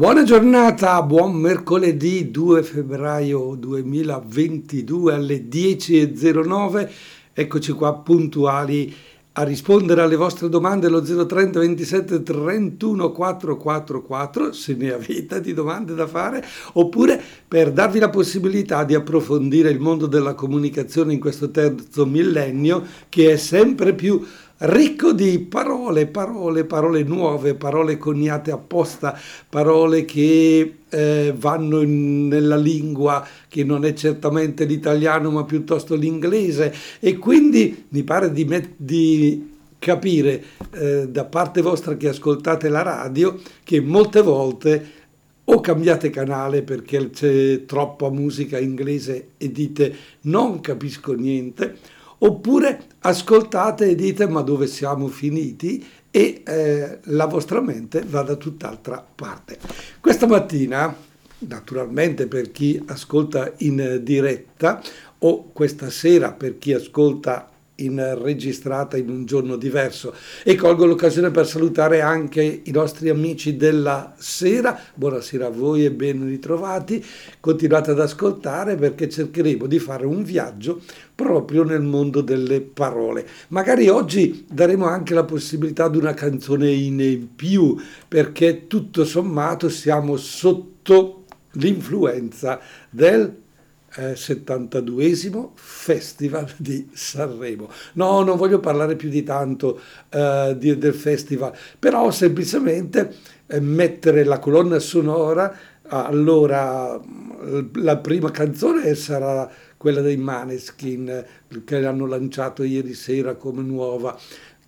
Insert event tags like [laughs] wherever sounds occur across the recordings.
Buona giornata, buon mercoledì 2 febbraio 2022 alle 10.09. Eccoci qua puntuali a rispondere alle vostre domande allo 030 27 31 444 se ne avete di domande da fare oppure per darvi la possibilità di approfondire il mondo della comunicazione in questo terzo millennio che è sempre più ricco di parole, parole, parole nuove, parole coniate apposta, parole che eh, vanno in, nella lingua che non è certamente l'italiano ma piuttosto l'inglese. E quindi mi pare di, met- di capire eh, da parte vostra che ascoltate la radio che molte volte o cambiate canale perché c'è troppa musica inglese e dite non capisco niente oppure ascoltate e dite ma dove siamo finiti e eh, la vostra mente va da tutt'altra parte. Questa mattina, naturalmente per chi ascolta in diretta o questa sera per chi ascolta in registrata in un giorno diverso e colgo l'occasione per salutare anche i nostri amici della sera. Buonasera a voi e ben ritrovati. Continuate ad ascoltare perché cercheremo di fare un viaggio proprio nel mondo delle parole. Magari oggi daremo anche la possibilità di una canzone in più perché tutto sommato siamo sotto l'influenza del eh, 72esimo Festival [laughs] di Sanremo. No, non voglio parlare più di tanto eh, di, del festival, però semplicemente eh, mettere la colonna sonora, allora la prima canzone sarà quella dei Maneskin eh, che hanno lanciato ieri sera come nuova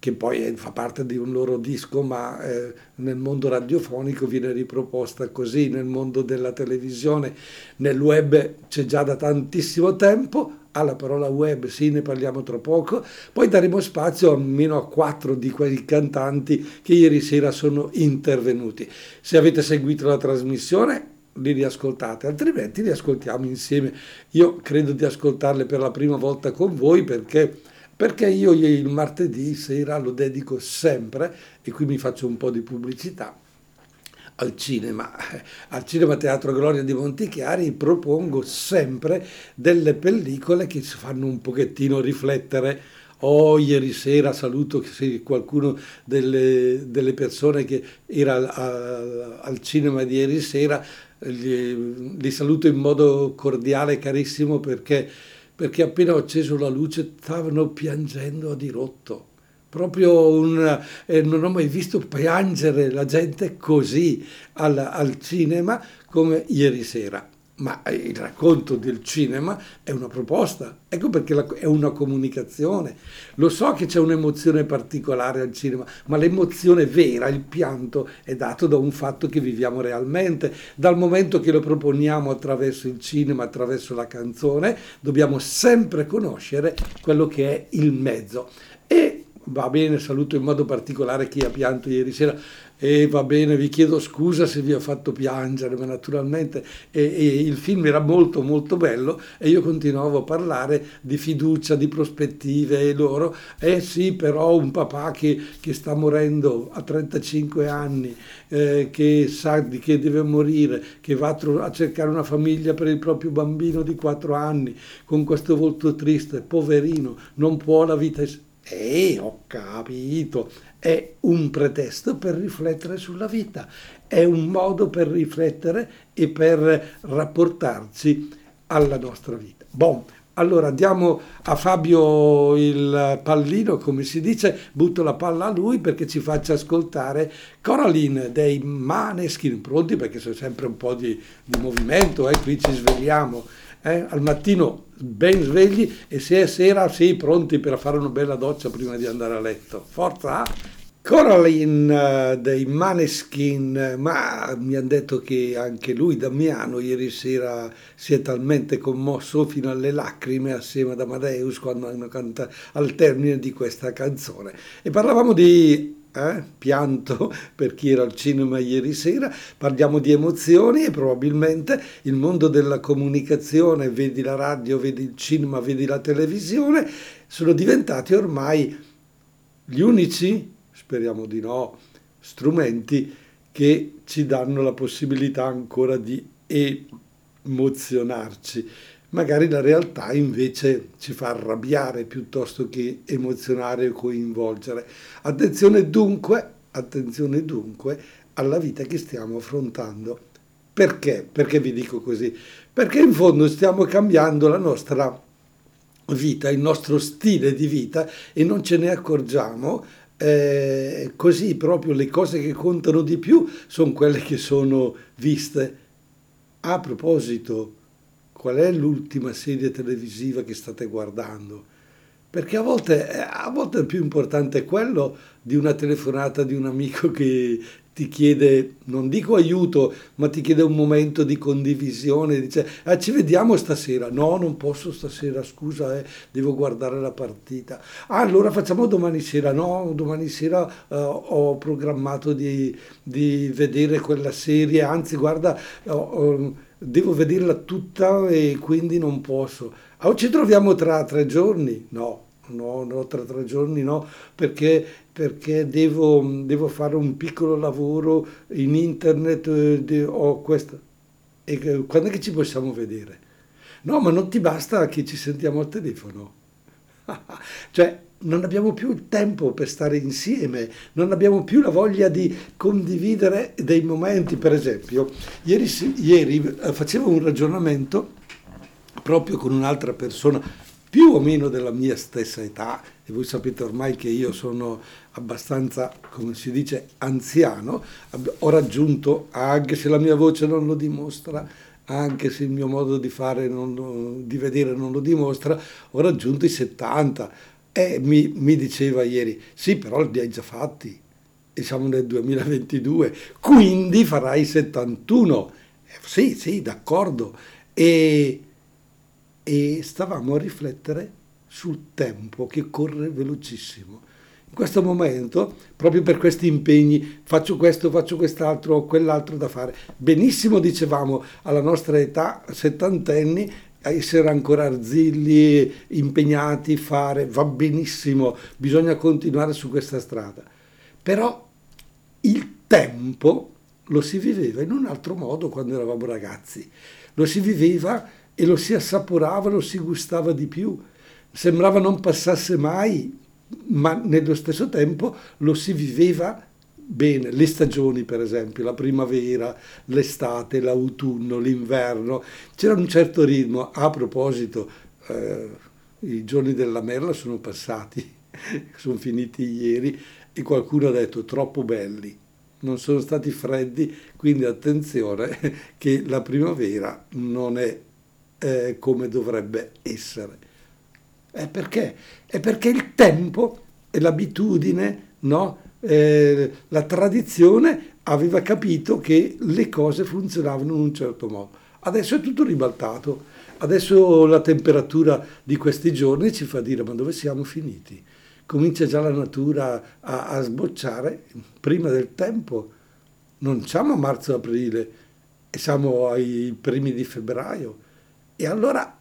che poi fa parte di un loro disco, ma eh, nel mondo radiofonico viene riproposta così, nel mondo della televisione, nel web c'è già da tantissimo tempo, alla parola web sì, ne parliamo tra poco, poi daremo spazio almeno a quattro di quei cantanti che ieri sera sono intervenuti. Se avete seguito la trasmissione li riascoltate, altrimenti li ascoltiamo insieme. Io credo di ascoltarle per la prima volta con voi perché perché io il martedì sera lo dedico sempre, e qui mi faccio un po' di pubblicità, al cinema, al Cinema Teatro Gloria di Montichiari propongo sempre delle pellicole che ci fanno un pochettino riflettere. Oh, ieri sera saluto qualcuno delle, delle persone che era al, al, al cinema di ieri sera, li, li saluto in modo cordiale, carissimo, perché perché appena ho acceso la luce stavano piangendo a dirotto. Proprio un, eh, non ho mai visto piangere la gente così al, al cinema come ieri sera ma il racconto del cinema è una proposta, ecco perché è una comunicazione. Lo so che c'è un'emozione particolare al cinema, ma l'emozione vera, il pianto, è dato da un fatto che viviamo realmente. Dal momento che lo proponiamo attraverso il cinema, attraverso la canzone, dobbiamo sempre conoscere quello che è il mezzo. E va bene, saluto in modo particolare chi ha pianto ieri sera e va bene, vi chiedo scusa se vi ho fatto piangere, ma naturalmente e, e il film era molto molto bello e io continuavo a parlare di fiducia, di prospettive e loro, eh sì, però un papà che, che sta morendo a 35 anni, eh, che sa di che deve morire, che va a, cercare una famiglia per il proprio bambino di 4 anni, con questo volto triste, poverino, non può la vita... Eh, ho capito è un pretesto per riflettere sulla vita, è un modo per riflettere e per rapportarci alla nostra vita. Bon, allora diamo a Fabio il pallino, come si dice, butto la palla a lui perché ci faccia ascoltare Coraline dei Maneskin, pronti perché c'è sempre un po' di, di movimento, eh? qui ci svegliamo. Eh? Al mattino ben svegli e se è sera sì pronti per fare una bella doccia prima di andare a letto. Forza! Coraline uh, dei Maneskin, ma mi hanno detto che anche lui, Damiano, ieri sera si è talmente commosso fino alle lacrime assieme ad Amadeus quando hanno cantato al termine di questa canzone. E parlavamo di eh, pianto [laughs] per chi era al cinema ieri sera, parliamo di emozioni e probabilmente il mondo della comunicazione, vedi la radio, vedi il cinema, vedi la televisione, sono diventati ormai gli unici speriamo di no, strumenti che ci danno la possibilità ancora di emozionarci. Magari la realtà invece ci fa arrabbiare piuttosto che emozionare o coinvolgere. Attenzione dunque, attenzione dunque alla vita che stiamo affrontando. Perché? Perché vi dico così? Perché in fondo stiamo cambiando la nostra vita, il nostro stile di vita e non ce ne accorgiamo. Eh, così proprio le cose che contano di più sono quelle che sono viste. A proposito, qual è l'ultima serie televisiva che state guardando? Perché a volte, a volte è più importante quello di una telefonata di un amico che ti chiede, non dico aiuto, ma ti chiede un momento di condivisione, dice ah, ci vediamo stasera, no non posso stasera, scusa, eh, devo guardare la partita, ah allora facciamo domani sera, no domani sera uh, ho programmato di, di, vedere quella serie, anzi guarda, uh, uh, devo vederla tutta e quindi non posso, ah, ci troviamo tra tre giorni, no no, no, tra tre giorni no, perché, perché devo, devo, fare un piccolo lavoro in internet, eh, ho questo. E quando è che ci possiamo vedere? No, ma non ti basta che ci sentiamo al telefono. [laughs] cioè, non abbiamo più il tempo per stare insieme, non abbiamo più la voglia di condividere dei momenti. Per esempio, ieri, ieri eh, facevo un ragionamento proprio con un'altra persona, più o meno della mia stessa età, e voi sapete ormai che io sono abbastanza, come si dice, anziano, ho raggiunto, anche se la mia voce non lo dimostra, anche se il mio modo di fare, non, di vedere non lo dimostra, ho raggiunto i 70. E mi, mi diceva ieri, sì, però li hai già fatti, e siamo nel 2022, quindi farai 71. Eh, sì, sì, d'accordo. E e stavamo a riflettere sul tempo che corre velocissimo. In questo momento, proprio per questi impegni, faccio questo, faccio quest'altro, ho quell'altro da fare. Benissimo, dicevamo, alla nostra età, settantenni, essere ancora arzilli, impegnati, fare, va benissimo, bisogna continuare su questa strada. Però il tempo lo si viveva in un altro modo quando eravamo ragazzi. Lo si viveva e lo si assaporava, lo si gustava di più. Sembrava non passasse mai, ma nello stesso tempo lo si viveva bene. Le stagioni, per esempio, la primavera, l'estate, l'autunno, l'inverno, c'era un certo ritmo. A proposito, eh, i giorni della merla sono passati, [laughs] sono finiti ieri e qualcuno ha detto troppo belli non sono stati freddi, quindi attenzione [laughs] che la primavera non è eh, come dovrebbe essere. Eh, perché? È perché il tempo e l'abitudine, no? Eh, la tradizione aveva capito che le cose funzionavano in un certo modo. Adesso è tutto ribaltato. Adesso la temperatura di questi giorni ci fa dire ma dove siamo finiti? Comincia già la natura a, a sbocciare prima del tempo. Non siamo a marzo-aprile, siamo ai primi di febbraio e allora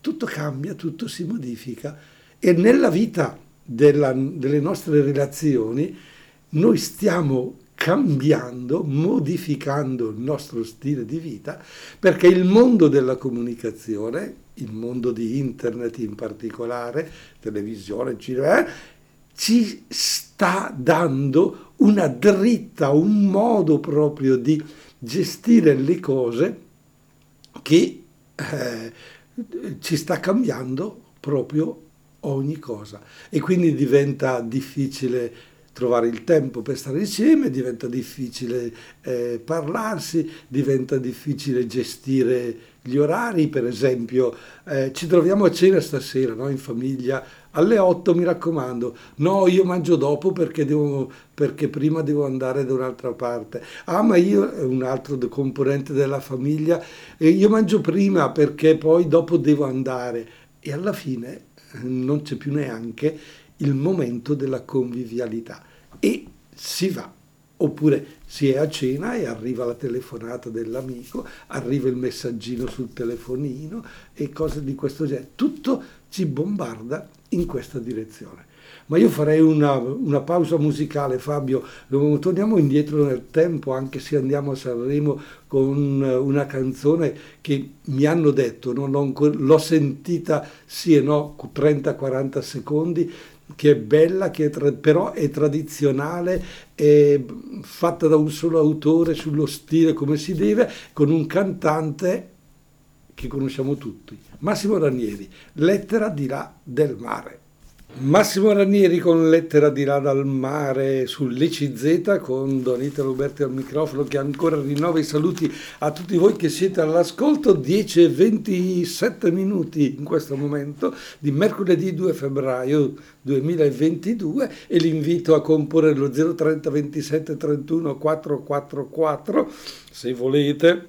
tutto cambia, tutto si modifica e nella vita della, delle nostre relazioni noi stiamo cambiando, modificando il nostro stile di vita, perché il mondo della comunicazione, il mondo di internet in particolare, televisione, cinema, ci sta dando una dritta, un modo proprio di gestire le cose che eh, ci sta cambiando proprio ogni cosa. E quindi diventa difficile trovare il tempo per stare insieme, diventa difficile eh, parlarsi, diventa difficile gestire gli orari, per esempio eh, ci troviamo a cena stasera no? in famiglia alle 8 mi raccomando, no io mangio dopo perché, devo, perché prima devo andare da un'altra parte, ah ma io, è un altro componente della famiglia, e io mangio prima perché poi dopo devo andare. E alla fine eh, non c'è più neanche il momento della convivialità e si va oppure si è a cena e arriva la telefonata dell'amico, arriva il messaggino sul telefonino e cose di questo genere. Tutto ci bombarda in questa direzione. Ma io farei una, una, pausa musicale, Fabio. Torniamo indietro nel tempo, anche se andiamo a Sanremo con una canzone che mi hanno detto, l'ho, l'ho sentita sì e no, 30-40 secondi, che è bella, che è tra, però è tradizionale, è fatta da un solo autore sullo stile come si deve, con un cantante che conosciamo tutti, Massimo Ranieri, Lettera di là del mare. Massimo Ranieri con Lettera di là dal mare sull'ECZ con Donita Roberti al microfono che ancora rinnova i saluti a tutti voi che siete all'ascolto. 10 e 27 minuti in questo momento di mercoledì 2 febbraio 2022 e l'invito a comporre lo 030 27 31 444 se volete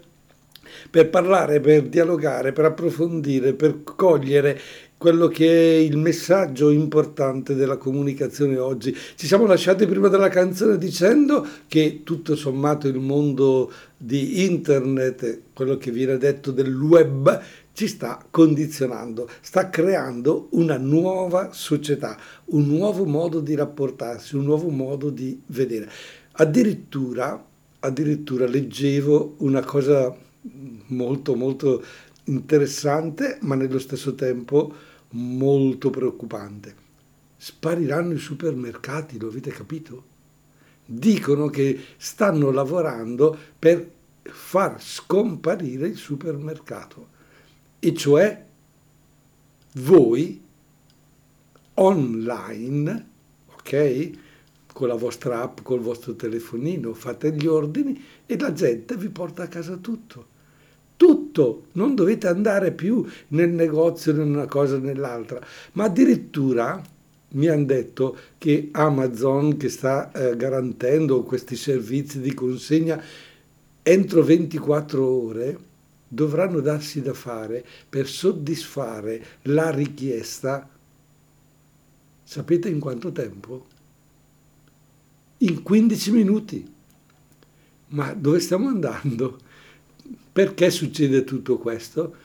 per parlare, per dialogare, per approfondire, per cogliere quello che è il messaggio importante della comunicazione oggi. Ci siamo lasciati prima della canzone dicendo che tutto sommato il mondo di internet, quello che viene detto del web, ci sta condizionando, sta creando una nuova società, un nuovo modo di rapportarsi, un nuovo modo di vedere. Addirittura, addirittura leggevo una cosa molto molto interessante, ma nello stesso tempo molto preoccupante. Spariranno i supermercati, lo avete capito? Dicono che stanno lavorando per far scomparire il supermercato. E cioè voi online, ok? Con la vostra app, col vostro telefonino, fate gli ordini e la gente vi porta a casa tutto tutto, non dovete andare più nel negozio, in una cosa o nell'altra, ma addirittura mi hanno detto che Amazon che sta eh, garantendo questi servizi di consegna entro 24 ore dovranno darsi da fare per soddisfare la richiesta. Sapete in quanto tempo? In 15 minuti. Ma dove stiamo andando? Perché succede tutto questo?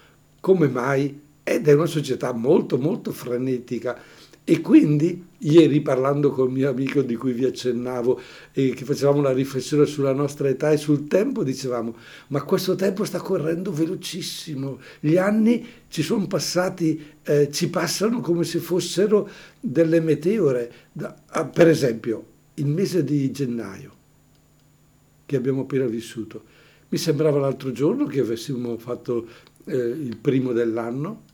Come mai? Ed è una società molto molto frenetica. E quindi ieri parlando con il mio amico di cui vi accennavo e che facevamo una riflessione sulla nostra età e sul tempo, dicevamo, ma questo tempo sta correndo velocissimo, gli anni ci sono passati, eh, ci passano come se fossero delle meteore. Ah, per esempio, il mese di gennaio che abbiamo appena vissuto mi sembrava l'altro giorno che avessimo fatto eh, il primo dell'anno,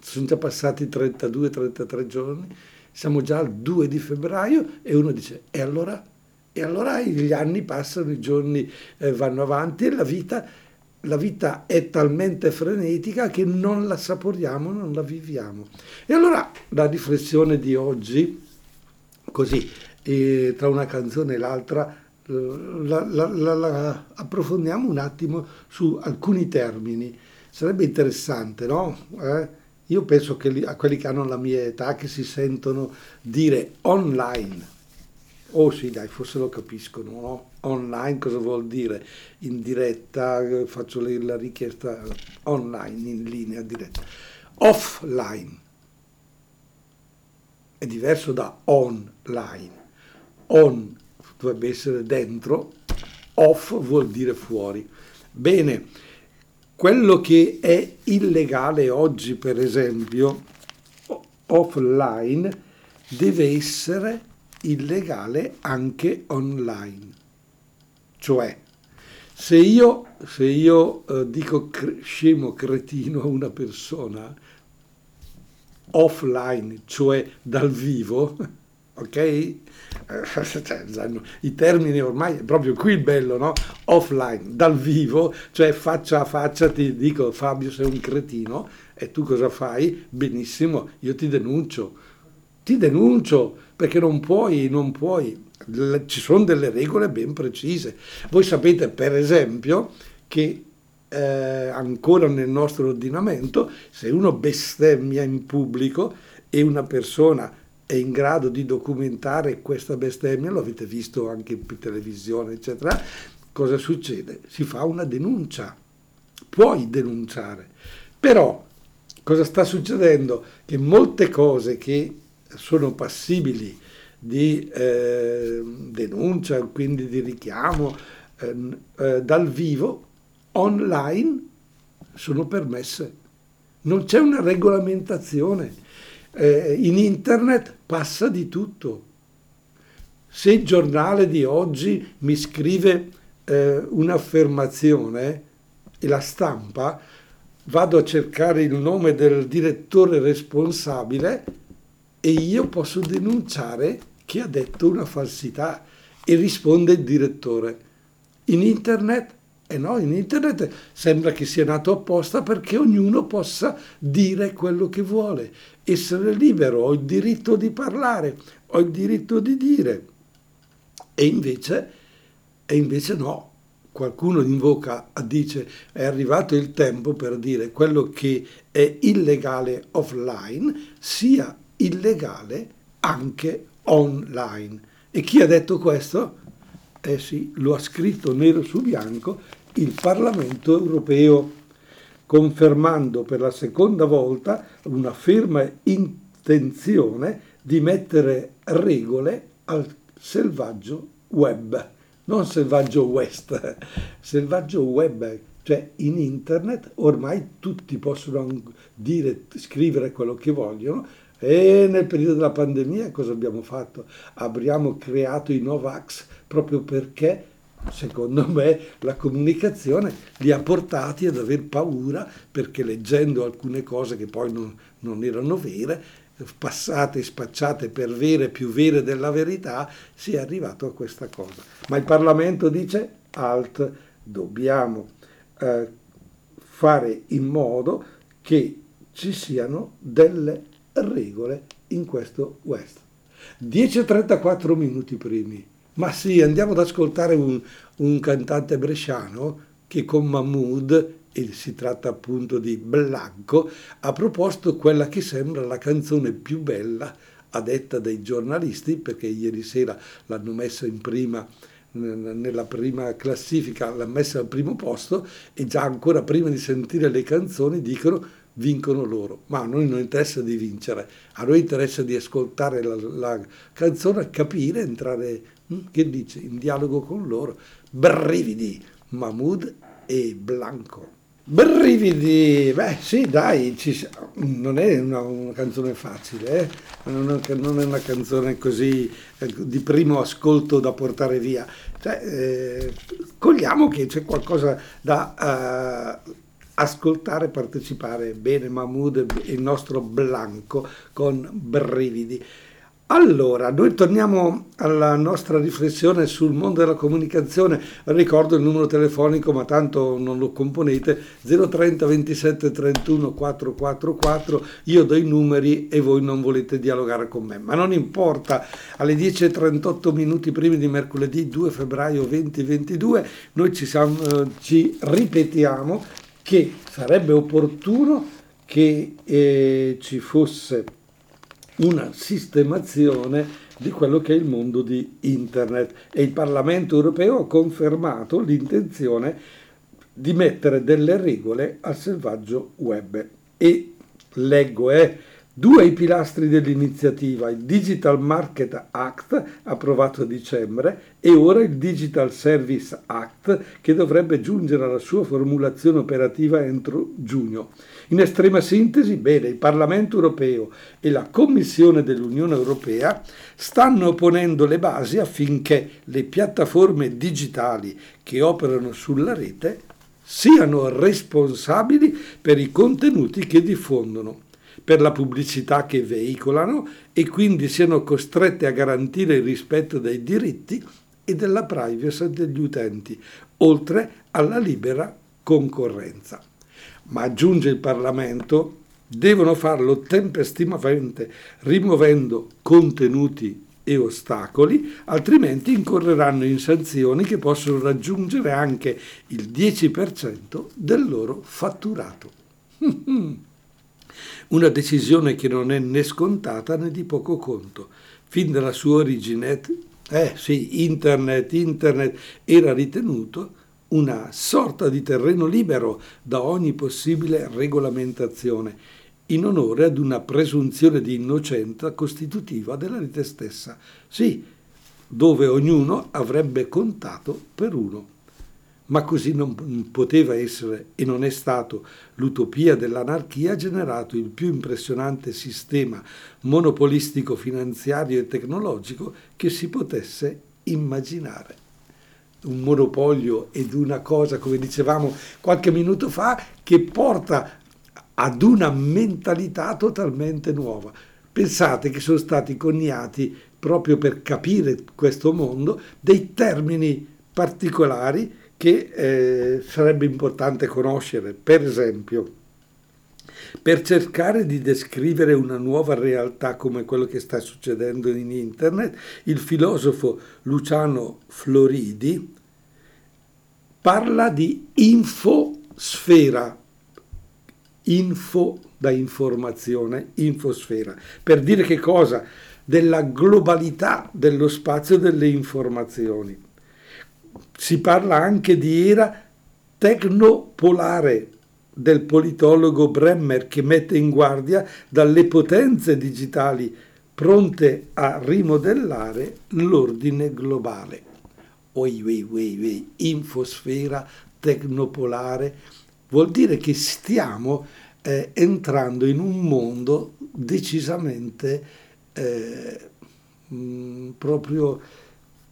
sono già passati 32-33 giorni, siamo già al 2 di febbraio e uno dice e allora? E allora gli anni passano, i giorni eh, vanno avanti e la vita, la vita è talmente frenetica che non la saporiamo, non la viviamo. E allora la riflessione di oggi, così, eh, tra una canzone e l'altra, la, la, la, approfondiamo un attimo su alcuni termini. Sarebbe interessante, no? Eh? Io penso che a quelli che hanno la mia età, che si sentono dire online, oh sì dai, forse lo capiscono, no? Online cosa vuol dire? In diretta, faccio la richiesta online, in linea diretta. Offline è diverso da online. On dovrebbe essere dentro, off vuol dire fuori. Bene, quello che è illegale oggi, per esempio, offline, deve essere illegale anche online. Cioè, se io, se io eh, dico cre- scemo cretino a una persona offline, cioè dal vivo, [laughs] ok? [laughs] Cioè, I termini ormai è proprio qui il bello, no? Offline, dal vivo, cioè faccia a faccia ti dico Fabio sei un cretino e tu cosa fai? Benissimo, io ti denuncio. Ti denuncio perché non puoi, non puoi. Ci sono delle regole ben precise. Voi sapete per esempio che eh, ancora nel nostro ordinamento se uno bestemmia in pubblico e una persona è in grado di documentare questa bestemmia, lo avete visto anche in televisione, eccetera, cosa succede? Si fa una denuncia, puoi denunciare, però cosa sta succedendo? Che molte cose che sono passibili di eh, denuncia, quindi di richiamo eh, eh, dal vivo, online sono permesse. Non c'è una regolamentazione. Eh, in internet passa di tutto. Se il giornale di oggi mi scrive eh, un'affermazione e la stampa, vado a cercare il nome del direttore responsabile e io posso denunciare chi ha detto una falsità e risponde il direttore. In internet e eh no, in internet sembra che sia nato apposta perché ognuno possa dire quello che vuole, essere libero, ho il diritto di parlare, ho il diritto di dire. E invece, e invece no, qualcuno invoca, dice è arrivato il tempo per dire quello che è illegale offline sia illegale anche online. E chi ha detto questo? Eh sì, lo ha scritto nero su bianco il Parlamento europeo, confermando per la seconda volta una ferma intenzione di mettere regole al selvaggio web, non selvaggio west, [laughs] selvaggio web, cioè in internet ormai tutti possono dire, scrivere quello che vogliono e nel periodo della pandemia cosa abbiamo fatto? Abbiamo creato i Novax proprio perché secondo me la comunicazione li ha portati ad aver paura perché leggendo alcune cose che poi non, non erano vere, passate e spacciate per vere più vere della verità, si è arrivato a questa cosa. Ma il Parlamento dice alt, dobbiamo eh, fare in modo che ci siano delle regole in questo West. 10.34 minuti primi. Ma sì, andiamo ad ascoltare un, un cantante bresciano che con Mahmood, e si tratta appunto di Blanco, ha proposto quella che sembra la canzone più bella a detta dei giornalisti, perché ieri sera l'hanno messa in prima nella prima classifica, l'ha messa al primo posto e già ancora prima di sentire le canzoni dicono vincono loro, ma a noi non interessa di vincere, a noi interessa di ascoltare la, la canzone, capire, entrare? Che dice in dialogo con loro, brividi, Mahmoud e Blanco. Brividi, beh sì dai, ci, non è una, una canzone facile, eh? non, è, non, è, una canzone così eh, di primo ascolto da portare via, cioè, eh, cogliamo che c'è qualcosa da uh, ascoltare, partecipare bene Mahmoud e il nostro Blanco con brividi. Allora, noi torniamo alla nostra riflessione sul mondo della comunicazione. Ricordo il numero telefonico, ma tanto non lo componete, 030 27 31 444. Io do i numeri e voi non volete dialogare con me. Ma non importa, alle 10.38 minuti prima di mercoledì 2 febbraio 2022 noi ci, siamo, eh, ci ripetiamo che sarebbe opportuno che eh, ci fosse una sistemazione di quello che è il mondo di Internet. E il Parlamento europeo ha confermato l'intenzione di mettere delle regole al selvaggio web. E leggo eh, Due i pilastri dell'iniziativa, il Digital Market Act approvato a dicembre e ora il Digital Service Act che dovrebbe giungere alla sua formulazione operativa entro giugno. In estrema sintesi, bene, il Parlamento europeo e la Commissione dell'Unione europea stanno ponendo le basi affinché le piattaforme digitali che operano sulla rete siano responsabili per i contenuti che diffondono per la pubblicità che veicolano e quindi siano costrette a garantire il rispetto dei diritti e della privacy degli utenti, oltre alla libera concorrenza. Ma aggiunge il Parlamento, devono farlo tempestivamente rimuovendo contenuti e ostacoli, altrimenti incorreranno in sanzioni che possono raggiungere anche il 10% del loro fatturato. [laughs] Una decisione che non è né scontata né di poco conto. Fin dalla sua origine, eh sì, internet, internet era ritenuto una sorta di terreno libero da ogni possibile regolamentazione in onore ad una presunzione di innocenza costitutiva della rete stessa. Sì, dove ognuno avrebbe contato per uno. Ma così non poteva essere e non è stato. L'utopia dell'anarchia ha generato il più impressionante sistema monopolistico finanziario e tecnologico che si potesse immaginare. Un monopolio ed una cosa, come dicevamo qualche minuto fa, che porta ad una mentalità totalmente nuova. Pensate che sono stati coniati proprio per capire questo mondo dei termini particolari che eh, sarebbe importante conoscere. Per esempio, per cercare di descrivere una nuova realtà come quello che sta succedendo in internet, il filosofo Luciano Floridi parla di infosfera, info da informazione, infosfera, per dire che cosa? Della globalità dello spazio delle informazioni. Si parla anche di era tecnopolare del politologo Bremmer che mette in guardia dalle potenze digitali pronte a rimodellare l'ordine globale. Oi, oi, oi, oi, infosfera tecnopolare vuol dire che stiamo eh, entrando in un mondo decisamente eh, mh, proprio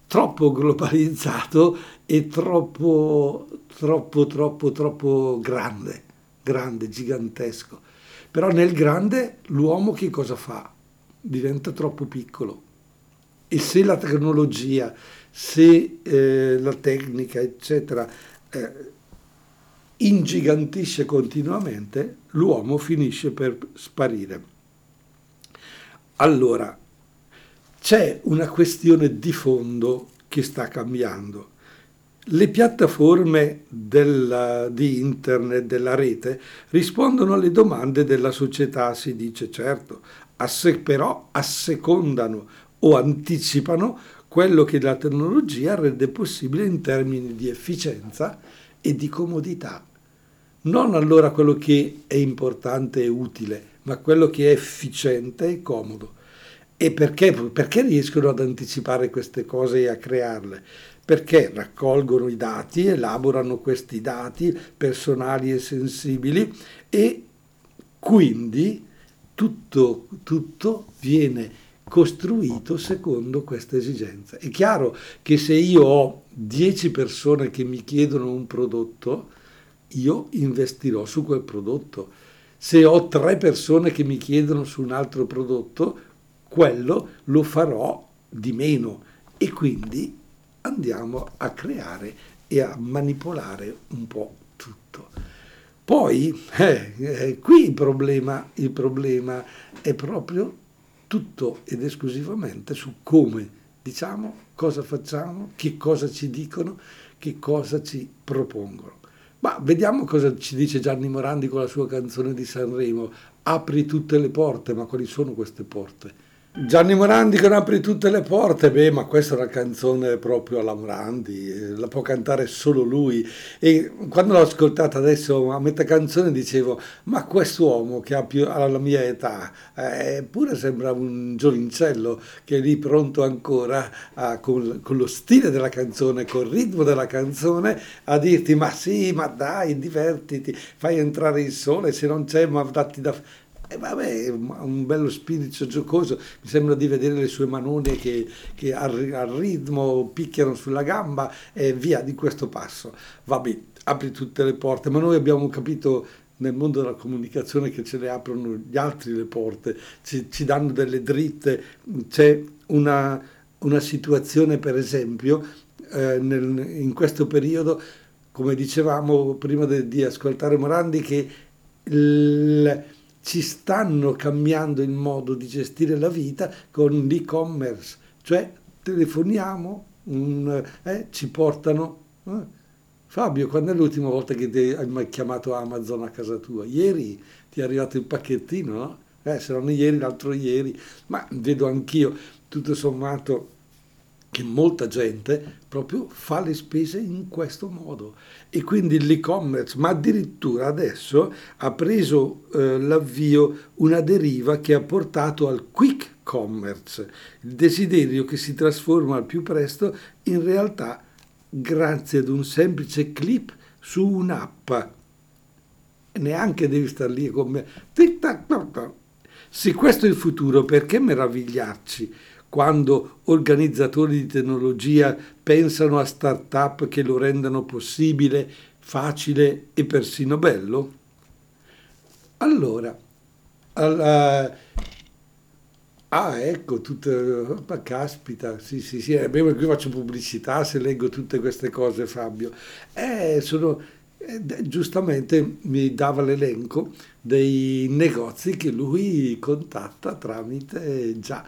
troppo globalizzato e troppo, troppo, troppo, troppo grande, grande, gigantesco. Però nel grande l'uomo che cosa fa? Diventa troppo piccolo. E se la tecnologia, se eh, la tecnica, eccetera, eh, ingigantisce continuamente, l'uomo finisce per sparire. Allora, c'è una questione di fondo che sta cambiando. Le piattaforme della, di internet, della rete, rispondono alle domande della società, si dice certo, asse, però assecondano o anticipano quello che la tecnologia rende possibile in termini di efficienza e di comodità. Non allora quello che è importante e utile, ma quello che è efficiente e comodo. E perché? Perché riescono ad anticipare queste cose e a crearle? Perché raccolgono i dati, elaborano questi dati personali e sensibili e quindi tutto, tutto viene costruito secondo questa esigenza. È chiaro che se io ho 10 persone che mi chiedono un prodotto, io investirò su quel prodotto. Se ho tre persone che mi chiedono su un altro prodotto, quello lo farò di meno e quindi andiamo a creare e a manipolare un po' tutto. Poi, [laughs] eh, eh, qui il problema, il problema è proprio tutto ed esclusivamente su come diciamo, cosa facciamo, che cosa ci dicono, che cosa ci propongono. Ma vediamo cosa ci dice Gianni Morandi con la sua canzone di Sanremo. Apri tutte le porte, ma quali sono queste porte? Gianni Morandi che non apri tutte le porte, beh, ma questa è una canzone proprio alla Morandi, eh, la può cantare solo lui. E quando l'ho ascoltata adesso a metà canzone dicevo, ma quest'uomo che ha più alla mia età, eh, eppure sembra un giovincello che è lì pronto ancora a, con, con, lo stile della canzone, col ritmo della canzone, a dirti, ma sì, ma dai, divertiti, fai entrare il sole, se non c'è, ma datti da e vabbè, un bello spirito giocoso, mi sembra di vedere le sue manone che, che al, al, ritmo picchiano sulla gamba e via di questo passo. Vabbè, apri tutte le porte, ma noi abbiamo capito nel mondo della comunicazione che ce le aprono gli altri le porte, ci, ci danno delle dritte, c'è una, una situazione per esempio eh, nel, in questo periodo, come dicevamo prima de, di ascoltare Morandi, che il, ci stanno cambiando il modo di gestire la vita con l'e-commerce, cioè telefoniamo, un, eh, ci portano. Eh. Fabio, quando è l'ultima volta che hai chiamato Amazon a casa tua? Ieri ti è arrivato il pacchettino, no? Eh, se non ieri, l'altro ieri, ma vedo anch'io, tutto sommato, che molta gente proprio fa le spese in questo modo e quindi l'e-commerce, ma addirittura adesso ha preso eh, l'avvio una deriva che ha portato al quick commerce, il desiderio che si trasforma al più presto in realtà grazie ad un semplice clip su un'app. Neanche devi stare lì con me. Se questo è il futuro, perché meravigliarci? Quando organizzatori di tecnologia pensano a start-up che lo rendano possibile, facile e persino bello? Allora, alla... ah ecco, tutte... Ma caspita, sì sì sì, vero che faccio pubblicità se leggo tutte queste cose Fabio. Eh, sono... Eh, giustamente mi dava l'elenco dei negozi che lui contatta tramite già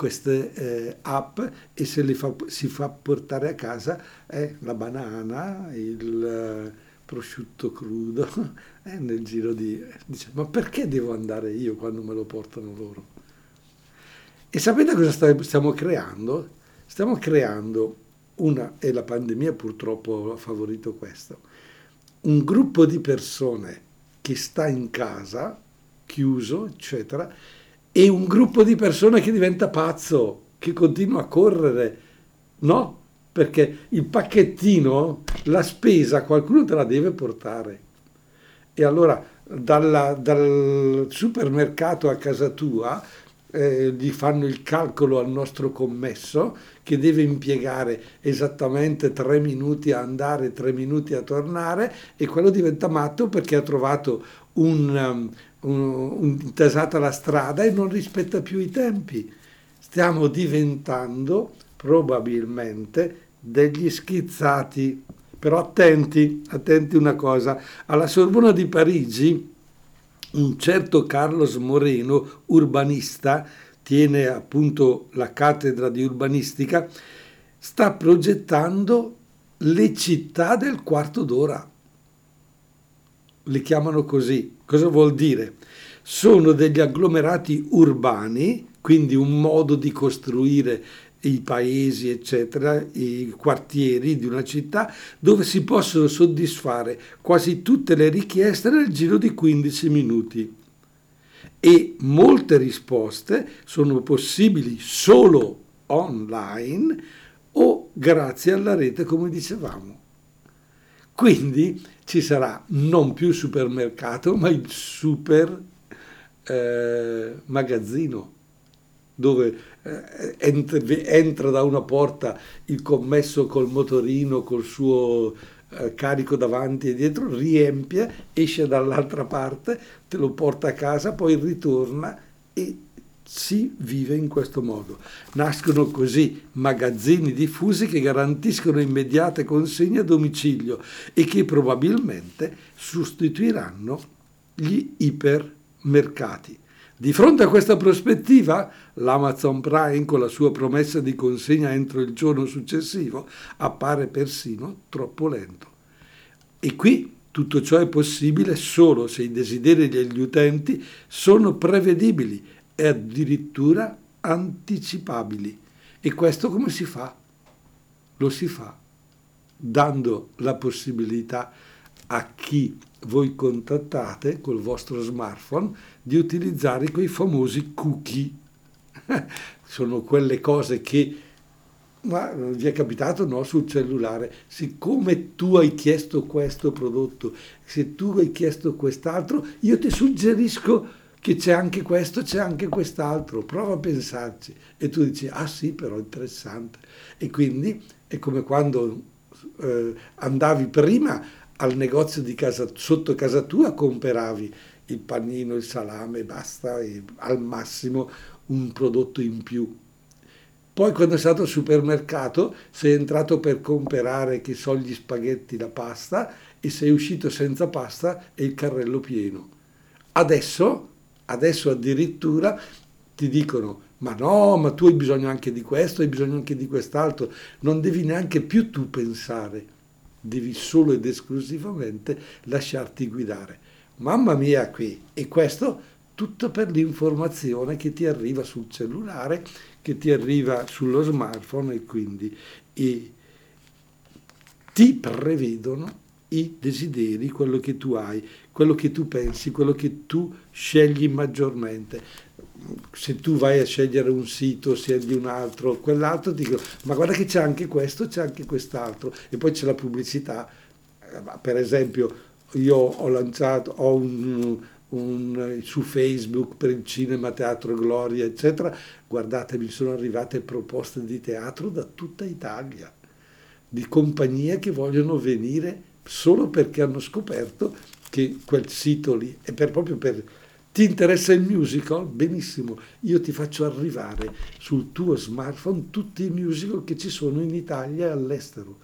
queste eh, app e se li fa, si fa portare a casa eh, la banana, il eh, prosciutto crudo, [laughs] eh, nel giro di... dice, ma perché devo andare io quando me lo portano loro? E sapete cosa stiamo creando? Stiamo creando una, e la pandemia purtroppo ha favorito questo, un gruppo di persone che sta in casa, chiuso, eccetera, e un gruppo di persone che diventa pazzo, che continua a correre, no? Perché il pacchettino, la spesa, qualcuno te la deve portare. E allora dalla, dal supermercato a casa tua eh, gli fanno il calcolo al nostro commesso che deve impiegare esattamente tre minuti a andare, tre minuti a tornare e quello diventa matto perché ha trovato un, um, intasata la strada e non rispetta più i tempi. Stiamo diventando probabilmente degli schizzati. Però attenti, attenti una cosa, alla Sorbona di Parigi un certo Carlos Moreno, urbanista, tiene appunto la cattedra di urbanistica, sta progettando le città del quarto d'ora. Le chiamano così. Cosa vuol dire? Sono degli agglomerati urbani, quindi un modo di costruire i paesi, eccetera, i quartieri di una città, dove si possono soddisfare quasi tutte le richieste nel giro di 15 minuti. E molte risposte sono possibili solo online o grazie alla rete, come dicevamo. Quindi ci sarà non più supermercato, ma il super eh, magazzino dove eh, entra, da una porta il commesso col motorino, col suo eh, carico davanti e dietro, riempie, esce dall'altra parte, te lo porta a casa, poi ritorna e si vive in questo modo. Nascono così magazzini diffusi che garantiscono immediate consegne a domicilio e che probabilmente sostituiranno gli ipermercati. Di fronte a questa prospettiva, l'Amazon Prime, con la sua promessa di consegna entro il giorno successivo, appare persino troppo lento. E qui tutto ciò è possibile solo se i desideri degli utenti sono prevedibili e addirittura anticipabili. E questo come si fa? Lo si fa dando la possibilità a chi voi contattate col vostro smartphone di utilizzare quei famosi cookie. [laughs] Sono quelle cose che ma vi è capitato no, sul cellulare, siccome tu hai chiesto questo prodotto, se tu hai chiesto quest'altro, io ti suggerisco che c'è anche questo, c'è anche quest'altro, prova a pensarci. E tu dici, ah sì, però interessante. E quindi è come quando eh, andavi prima al negozio di casa, sotto casa tua comperavi il panino, il salame, basta, e al massimo un prodotto in più. Poi quando è stato al supermercato sei entrato per comprare, che so, gli spaghetti, la pasta e sei uscito senza pasta e il carrello pieno. Adesso, adesso addirittura ti dicono ma no, ma tu hai bisogno anche di questo, hai bisogno anche di quest'altro, non devi neanche più tu pensare devi solo ed esclusivamente lasciarti guidare. Mamma mia qui, e questo tutto per l'informazione che ti arriva sul cellulare che ti arriva sullo smartphone e quindi e ti prevedono i desideri, quello che tu hai, quello che tu pensi, quello che tu scegli maggiormente. Se tu vai a scegliere un sito, scegli un altro, quell'altro, ti dico, ma guarda che c'è anche questo, c'è anche quest'altro, e poi c'è la pubblicità. Eh, per esempio, io ho lanciato, ho un, un, su Facebook per il cinema, teatro Gloria, eccetera. Guardate, mi sono arrivate proposte di teatro da tutta Italia, di compagnie che vogliono venire solo perché hanno scoperto che quel sito lì è per, proprio per ti interessa il musical? Benissimo, io ti faccio arrivare sul tuo smartphone tutti i musical che ci sono in Italia e all'estero.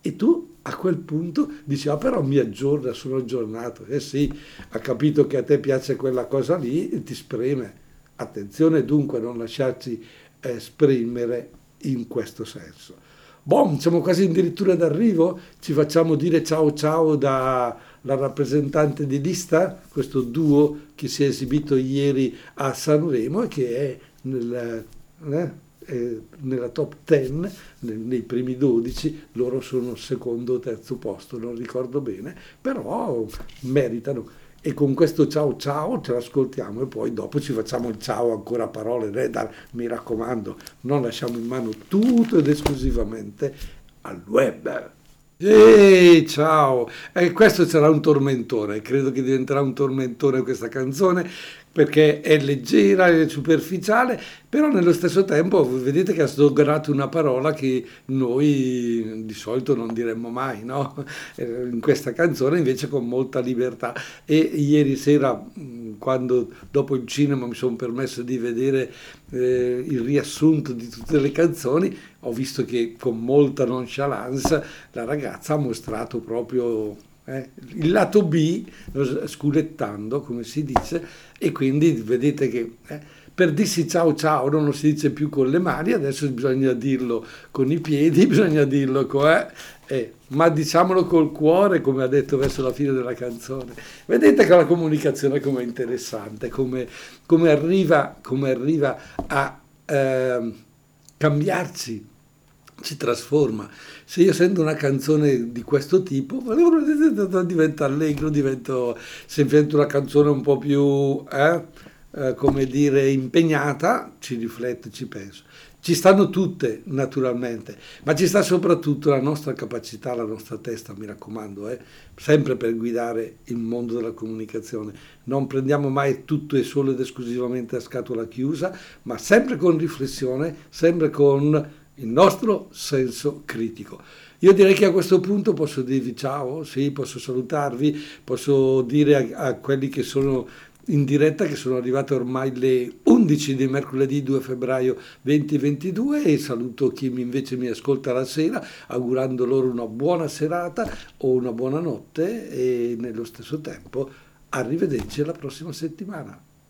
E tu a quel punto dici, ah però mi aggiorna, sono aggiornato. Eh sì, ha capito che a te piace quella cosa lì e ti spreme. Attenzione dunque a non lasciarci eh, spremere in questo senso. Bom, siamo quasi addirittura d'arrivo, ci facciamo dire ciao ciao dalla rappresentante di lista, questo duo che si è esibito ieri a Sanremo e che è nel, eh, nella top 10, nei, nei primi 12, loro sono secondo o terzo posto, non ricordo bene, però meritano. E con questo ciao ciao ce l'ascoltiamo e poi dopo ci facciamo il ciao ancora parole. Redar, mi raccomando, non lasciamo in mano tutto ed esclusivamente al web. Ehi, ciao! E questo sarà un tormentone, credo che diventerà un tormentone questa canzone perché è leggera e superficiale, però nello stesso tempo vedete che ha sdoganato una parola che noi di solito non diremmo mai, no? Eh, in questa canzone invece con molta libertà. E ieri sera, quando dopo il cinema mi sono permesso di vedere eh, il riassunto di tutte le canzoni, ho visto che con molta nonchalance la ragazza ha mostrato proprio eh, il lato B, sculettando come si dice, e quindi vedete che eh, per dirsi ciao ciao non lo si dice più con le mani, adesso bisogna dirlo con i piedi, [laughs] bisogna dirlo con... Eh, ma diciamolo col cuore, come ha detto verso la fine della canzone. Vedete che la comunicazione come è interessante, come, come, arriva, come arriva a eh, cambiarci si trasforma. Se io sento una canzone di questo tipo, [laughs] diventa allegro, divento, se sento una canzone un po' più, eh, eh, come dire, impegnata, ci rifletto, ci penso. Ci stanno tutte, naturalmente, ma ci sta soprattutto la nostra capacità, la nostra testa, mi raccomando, eh, sempre per guidare il mondo della comunicazione. Non prendiamo mai tutto e solo ed esclusivamente a scatola chiusa, ma sempre con riflessione, sempre con il nostro senso critico. Io direi che a questo punto posso dirvi ciao, sì, posso salutarvi, posso dire a, a quelli che sono in diretta che sono arrivate ormai le 11 di mercoledì 2 febbraio 2022 e saluto chi invece mi ascolta la sera augurando loro una buona serata o una buona notte e nello stesso tempo arrivederci la prossima settimana.